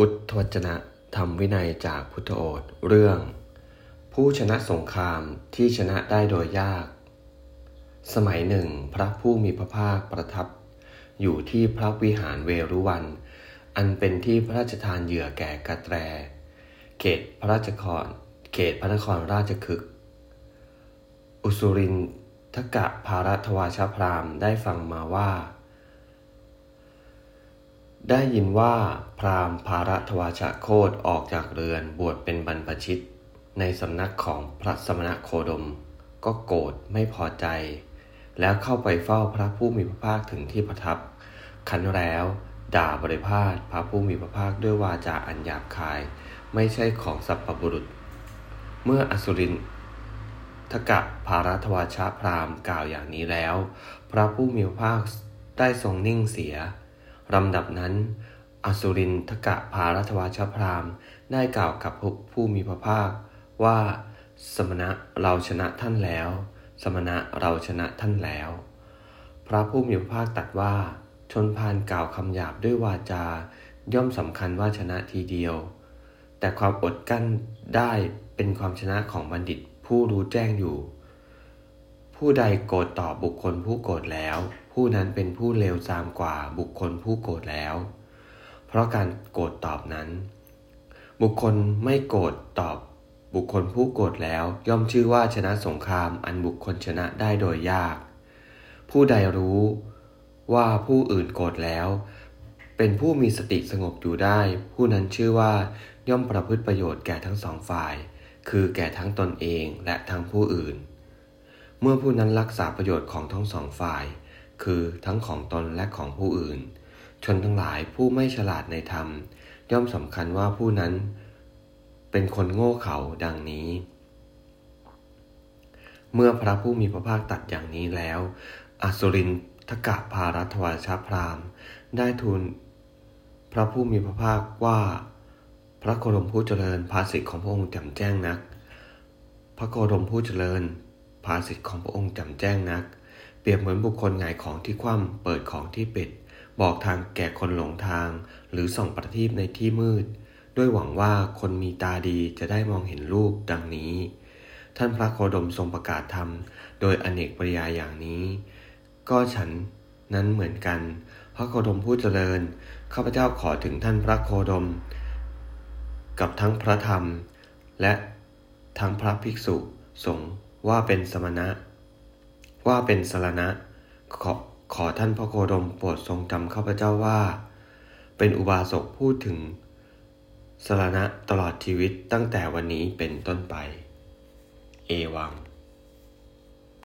พุทธวจนะธรรมวินัยจากพุทธโอษเรื่อง ผู้ชนะสงครามที่ชนะได้โดยยาก สมัยหนึ่ง พระผู้มีพระภาคประทับ อยู่ที่พระวิหารเวรุวัน อันเป็นที่พระราชทานเหยื่อแก่กระแตร เขตพระราชครเขตพระนครราชคฤห์อุสุรินทกะภารัตวาชพรามได้ฟังมาว่า ได้ยินว่าพราหมณ์ภารัตวาชโคดออกจากเรือนบวชเป็นบรรพชิต ในสำนักของพระสมณโคดม ก็โกรธไม่พอใจ แล้วเข้าไปเฝ้าพระผู้มีพระภาคถึงที่ประทับขันแล้วด่าบริพาทพระผู้มีพระภาคด้วยวาจาอันหยาบคาย ไม่ใช่ของสัพพบุรุษ เมื่ออสุรินทกะภารัตวาชพราหมณ์กล่าวอย่างนี้แล้ว พระผู้มีพระภาคได้ทรงนิ่งเสีย ลำดับนั้น อสุรินทกะภารัตวาชพรามได้กล่าวกับผู้มีพระภาคว่า สมณะเราชนะท่านแล้ว สมณะเราชนะท่านแล้ว พระผู้มีพระภาคตัดว่า ชนพานกล่าวคำหยาบด้วยวาจา ย่อมสำคัญว่าชนะทีเดียว แต่ความอดกั้นได้เป็นความชนะของบัณฑิตผู้รู้แจ้งอยู่ ผู้ใดโกรธต่อบุคคลผู้โกรธแล้ว ผู้นั้นเป็นผู้เลวทรามกว่าบุคคลผู้โกรธแล้ว เพราะการโกรธตอบนั้น บุคคลไม่โกรธตอบบุคคลผู้โกรธแล้ว ย่อมชื่อว่าชนะสงครามอันบุคคลชนะได้โดยยาก ผู้ใดรู้ว่าผู้อื่นโกรธแล้ว เป็นผู้มีสติสงบอยู่ได้ ผู้นั้นชื่อว่าย่อมประพฤติประโยชน์แก่ทั้งสองฝ่าย คือแก่ทั้งตนเองและทั้งผู้อื่น เมื่อผู้นั้นรักษาประโยชน์ของทั้งสองฝ่าย คือทั้งของตนและของผู้อื่น ชนทั้งหลายผู้ไม่ฉลาดในธรรม ย่อมสำคัญว่าผู้นั้น เป็นคนโง่เขลาดังนี้ เมื่อพระผู้มีพระภาคตัดอย่างนี้แล้ว อสุรินทกะภารัตวาชาพรามได้ทูลพระผู้มีพระภาคว่า พระโคดมผู้เจริญภาษิตของพระองค์แจ่มแจ้งนัก พระโคดมผู้เจริญ ภาษิตของพระองค์จ่มแจ้งนัก เปรียบเหมือนบุคคลหงายของที่คว่ำเปิดของที่ปิด บอกทางแก่คนหลงทาง หรือส่องประทีปในที่มืด ด้วยหวังว่าคนมีตาดีจะได้มองเห็นรูปดังนี้ ท่านพระโคดมทรงประกาศธรรม โดยอเนกปริยายอย่างนี้ ก็ฉันนั้นเหมือนกัน พระโคดมผู้เจริญข้าพเจ้าขอถึงท่านพระโคดม กับทั้งพระธรรม และทั้งพระภิกษุสงฆ์ ว่าเป็นสมณะ ว่าเป็นสารณะ ขอขอท่านพระโคดมโปรดทรงจำข้าพเจ้าว่า เป็นอุบาสกพูดถึงสารณะตลอดชีวิตตั้งแต่วันนี้เป็นต้นไป เอวัง